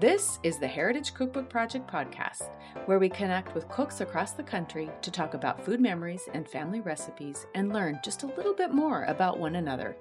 This is the Heritage Cookbook Project podcast, where we connect with cooks across the country to talk about food memories and family recipes and learn just a little bit more about one another.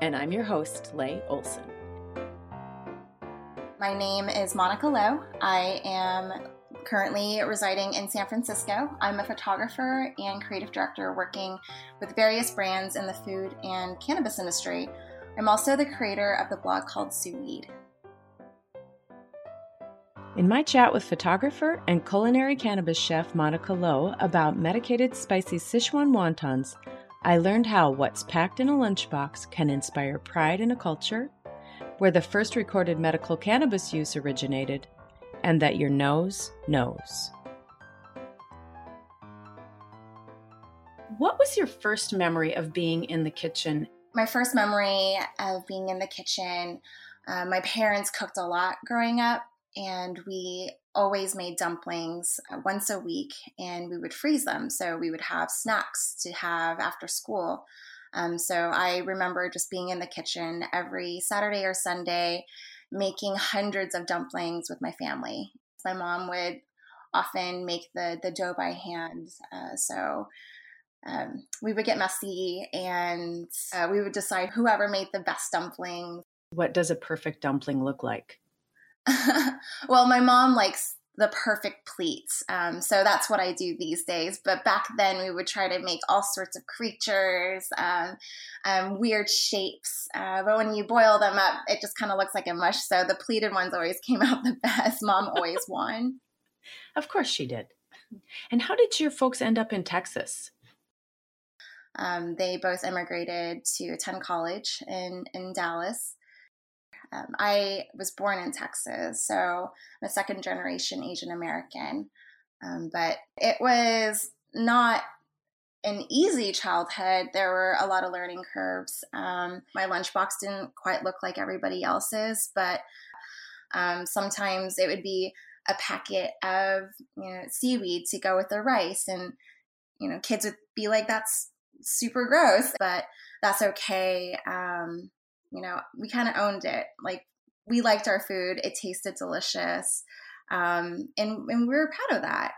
And I'm your host, Leigh Olson. My name is Monica Lo. I am currently residing in San Francisco. I'm a photographer and creative director working with various brands in the food and cannabis industry. I'm also the creator of the blog called Sous Weed. In my chat with photographer and culinary cannabis chef Monica Lo about medicated spicy Sichuan wontons, I learned how what's packed in a lunchbox can inspire pride in a culture, where the first recorded medical cannabis use originated, and that your nose knows. What was your first memory of being in the kitchen? My first memory of being in the kitchen, uh, my parents cooked a lot growing up and we always made dumplings uh, once a week and we would freeze them. So we would have snacks to have after school. Um, so i remember just being in the kitchen every saturday or sunday making hundreds of dumplings with my family. My mom would often make the, the dough by hand uh, so um, we would get messy and uh, we would decide whoever made the best dumplings. What does a perfect dumpling look like well, my mom likes the perfect pleats. Um, so that's what I do these days. But back then, we would try to make all sorts of creatures, um, um, weird shapes. Uh, but when you boil them up, it just kind of looks like a mush. So the pleated ones always came out the best. Mom always won. Of course she did. And how did your folks end up in Texas? Um, they both immigrated to attend college in, in Dallas. Um, I was born in Texas, so I'm a second generation Asian American. Um, but it was not an easy childhood. There were a lot of learning curves. Um, my lunchbox didn't quite look like everybody else's, but um, sometimes it would be a packet of you know seaweed to go with the rice, and you know kids would be like, "That's super gross," but that's okay. Um, you know, we kind of owned it. Like we liked our food, it tasted delicious, um, and and we were proud of that.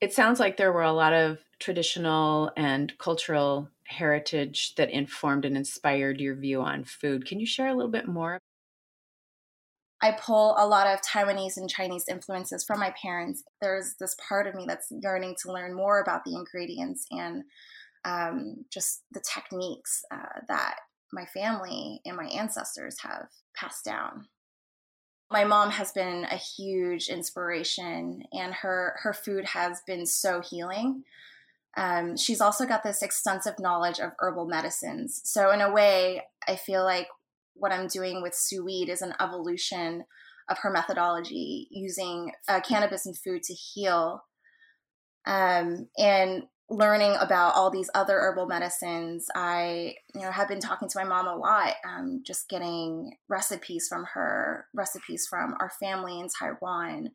It sounds like there were a lot of traditional and cultural heritage that informed and inspired your view on food. Can you share a little bit more? I pull a lot of Taiwanese and Chinese influences from my parents. There's this part of me that's yearning to learn more about the ingredients and um, just the techniques uh, that my family and my ancestors have passed down. My mom has been a huge inspiration, and her her food has been so healing. Um, she's also got this extensive knowledge of herbal medicines. So in a way, I feel like what I'm doing with Sous is an evolution of her methodology using uh, cannabis and food to heal. Um, and learning about all these other herbal medicines i you know have been talking to my mom a lot um, just getting recipes from her recipes from our family in taiwan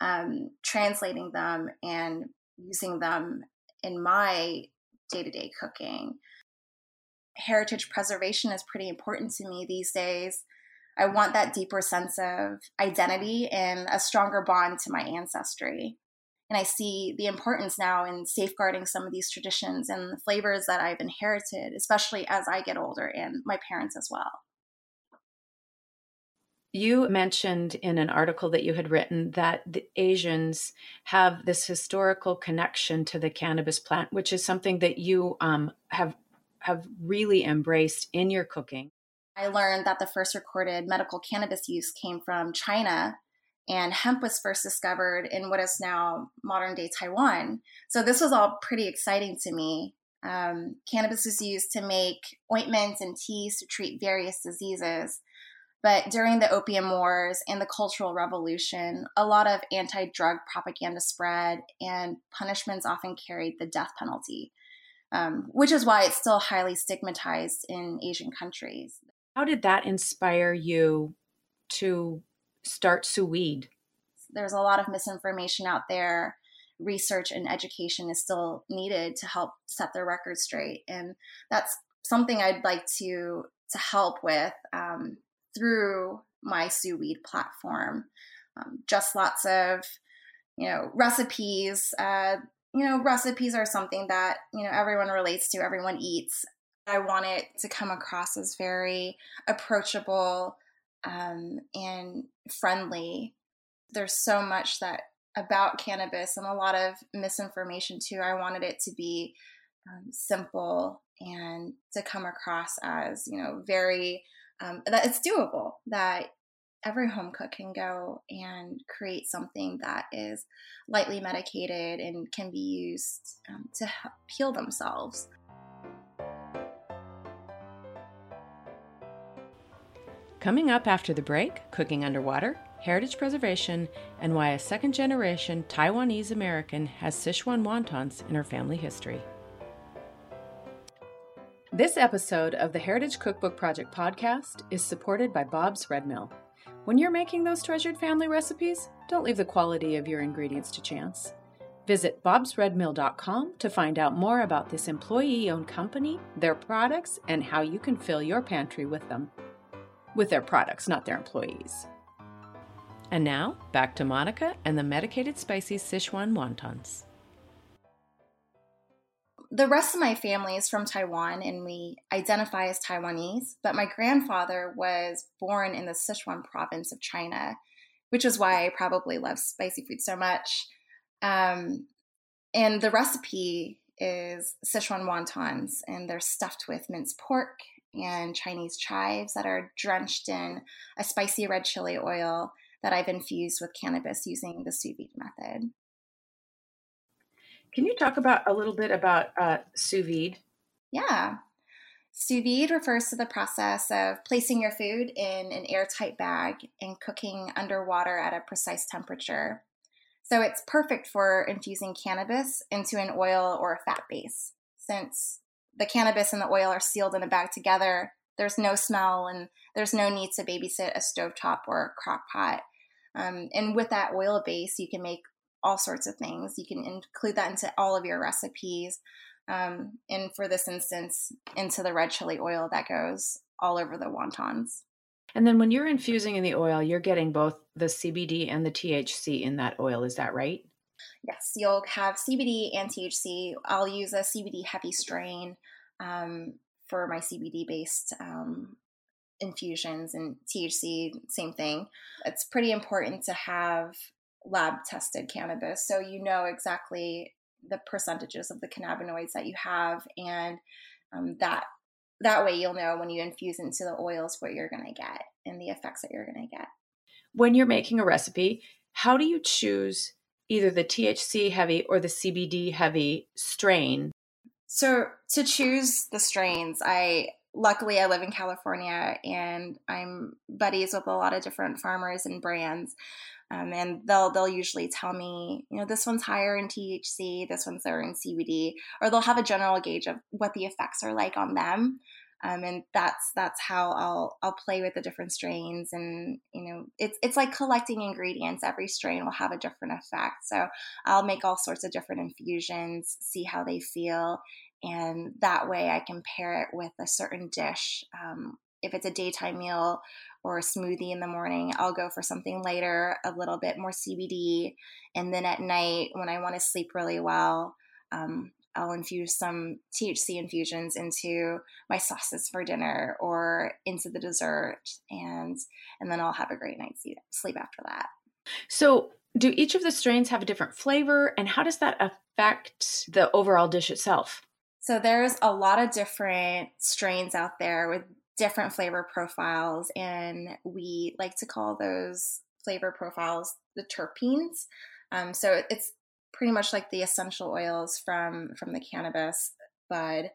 um, translating them and using them in my day-to-day cooking. Heritage preservation is pretty important to me these days. I want that deeper sense of identity and a stronger bond to my ancestry and I see the importance now in safeguarding some of these traditions and the flavors that I've inherited, especially as I get older and my parents as well. You mentioned in an article that you had written that the Asians have this historical connection to the cannabis plant, which is something that you um, have have really embraced in your cooking. I learned that the first recorded medical cannabis use came from China and hemp was first discovered in what is now modern day Taiwan. So this was all pretty exciting to me. Um, cannabis was used to make ointments and teas to treat various diseases. But during the Opium Wars and the Cultural Revolution, a lot of anti drug propaganda spread, and punishments often carried the death penalty, um, which is why it's still highly stigmatized in Asian countries. How did that inspire you to start Sous Weed? There's a lot of misinformation out there. Research and education is still needed to help set the record straight, and that's something I'd like to to help with um, through my Sous Weed platform. um, just lots of, you know, recipes. Uh, you know, recipes are something that, you know, everyone relates to, everyone eats. I want it to come across as very approachable um, and friendly. There's so much that about cannabis and a lot of misinformation too. I wanted it to be um, simple and to come across as you know very um, that it's doable that every home cook can go and create something that is lightly medicated and can be used um, to heal themselves. Coming up after the break, cooking underwater, heritage preservation, and why a second generation Taiwanese American has Sichuan wontons in her family history. This episode of the Heritage Cookbook Project podcast is supported by Bob's Red Mill. When you're making those treasured family recipes, don't leave the quality of your ingredients to chance. Visit bobsredmill.com to find out more about this employee owned company, their products, and how you can fill your pantry with them. With their products, not their employees. And now, back to Monica and the medicated spicy Sichuan wontons the rest of my family is from Taiwan and we identify as Taiwanese, but my grandfather was born in the Sichuan province of China, which is why I probably love spicy food so much. Um, and the recipe is Sichuan wontons, and they're stuffed with minced pork and Chinese chives that are drenched in a spicy red chili oil that I've infused with cannabis using the sous vide method. Can you talk about a little bit about uh, sous vide? Yeah. Sous vide refers to the process of placing your food in an airtight bag and cooking underwater at a precise temperature. So it's perfect for infusing cannabis into an oil or a fat base. Since the cannabis and the oil are sealed in a bag together, there's no smell and there's no need to babysit a stovetop or a crock pot. Um, and with that oil base, you can make all sorts of things. You can include that into all of your recipes. Um, and for this instance, into the red chili oil that goes all over the wontons. And then when you're infusing in the oil, you're getting both the CBD and the THC in that oil. Is that right? Yes, you'll have CBD and THC. I'll use a CBD heavy strain um, for my CBD based um, infusions, and THC, same thing. It's pretty important to have lab tested cannabis. So you know exactly the percentages of the cannabinoids that you have, and um, that that way you'll know when you infuse into the oils what you're going to get and the effects that you're going to get. When you're making a recipe, how do you choose either the THC heavy or the CBD heavy strain? So to choose the strains, I luckily I live in California and I'm buddies with a lot of different farmers and brands. Um, and they'll they'll usually tell me, you know, this one's higher in THC, this one's lower in CBD, or they'll have a general gauge of what the effects are like on them. Um, and that's that's how I'll I'll play with the different strains, and you know, it's it's like collecting ingredients. Every strain will have a different effect, so I'll make all sorts of different infusions, see how they feel, and that way I can pair it with a certain dish. Um, if it's a daytime meal or a smoothie in the morning, I'll go for something lighter, a little bit more CBD. And then at night, when I want to sleep really well, um, I'll infuse some THC infusions into my sauces for dinner or into the dessert, and and then I'll have a great night's sleep after that. So, do each of the strains have a different flavor, and how does that affect the overall dish itself? So, there's a lot of different strains out there with different flavor profiles, and we like to call those flavor profiles the terpenes. Um, so it's pretty much like the essential oils from from the cannabis bud,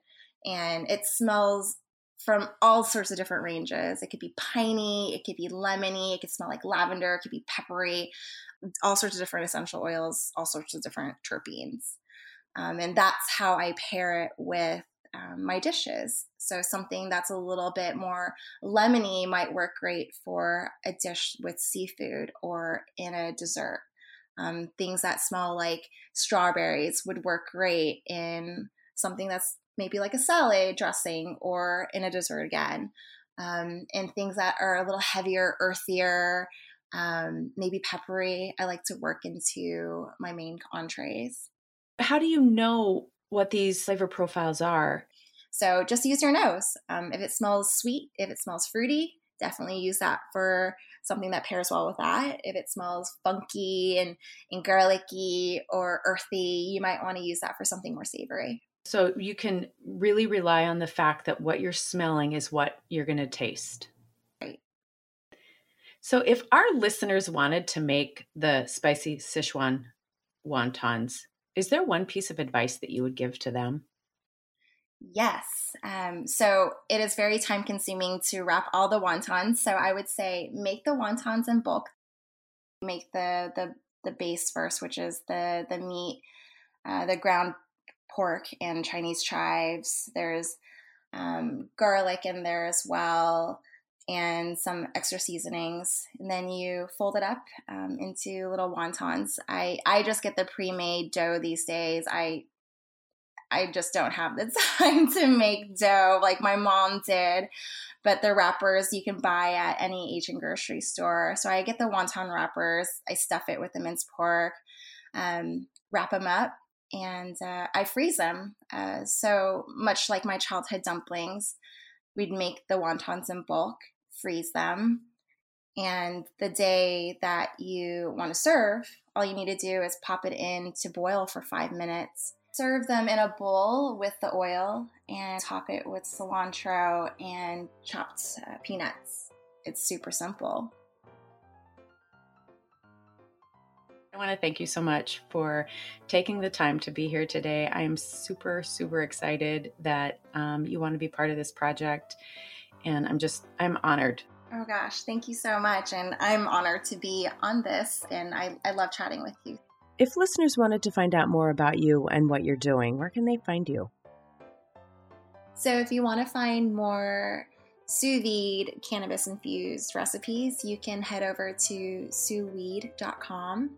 and it smells from all sorts of different ranges. It could be piney, it could be lemony, it could smell like lavender, it could be peppery, all sorts of different essential oils, all sorts of different terpenes. Um, and that's how I pair it with um, my dishes. So something that's a little bit more lemony might work great for a dish with seafood or in a dessert. Um, things that smell like strawberries would work great in something that's maybe like a salad dressing or in a dessert again. Um, and things that are a little heavier, earthier, um, maybe peppery. I like to work into my main entrees. How do you know what these flavor profiles are? So just use your nose. Um, if it smells sweet, if it smells fruity, definitely use that for something that pairs well with that. If it smells funky and, and garlicky or earthy, you might want to use that for something more savory. So you can really rely on the fact that what you're smelling is what you're going to taste. Right. So if our listeners wanted to make the spicy Sichuan wontons, is there one piece of advice that you would give to them? Yes. Um, so it is very time consuming to wrap all the wontons. So I would say make the wontons in bulk. Make the the the base first, which is the the meat, uh, the ground pork and Chinese chives. There's um, garlic in there as well, and some extra seasonings. And then you fold it up um, into little wontons. I I just get the pre made dough these days. I I just don't have the time to make dough like my mom did. But the wrappers you can buy at any Asian grocery store. So I get the wonton wrappers. I stuff it with the minced pork, um, wrap them up, and uh, I freeze them. Uh, so much like my childhood dumplings, we'd make the wontons in bulk, freeze them, and the day that you want to serve, all you need to do is pop it in to boil for five minutes serve them in a bowl with the oil and top it with cilantro and chopped uh, peanuts. It's super simple. I want to thank you so much for taking the time to be here today. I am super, super excited that um, you want to be part of this project. And I'm just, I'm honored. Oh gosh, thank you so much. And I'm honored to be on this. And I, I love chatting with you. If listeners wanted to find out more about you and what you're doing, where can they find you? So, if you want to find more sous vide cannabis infused recipes, you can head over to sousweed.com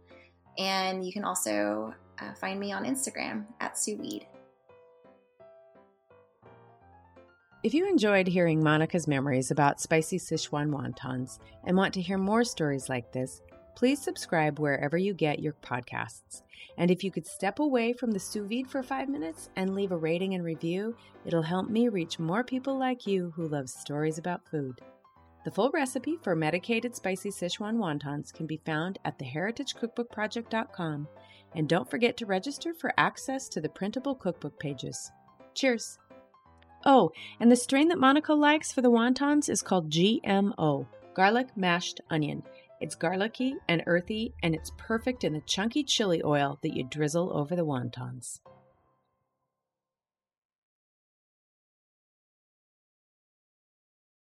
and you can also uh, find me on Instagram at sousweed. If you enjoyed hearing Monica's memories about spicy Sichuan wontons and want to hear more stories like this, Please subscribe wherever you get your podcasts. And if you could step away from the sous vide for five minutes and leave a rating and review, it'll help me reach more people like you who love stories about food. The full recipe for medicated spicy Sichuan wontons can be found at theheritagecookbookproject.com. And don't forget to register for access to the printable cookbook pages. Cheers! Oh, and the strain that Monica likes for the wontons is called GMO, garlic mashed onion. It's garlicky and earthy, and it's perfect in the chunky chili oil that you drizzle over the wontons.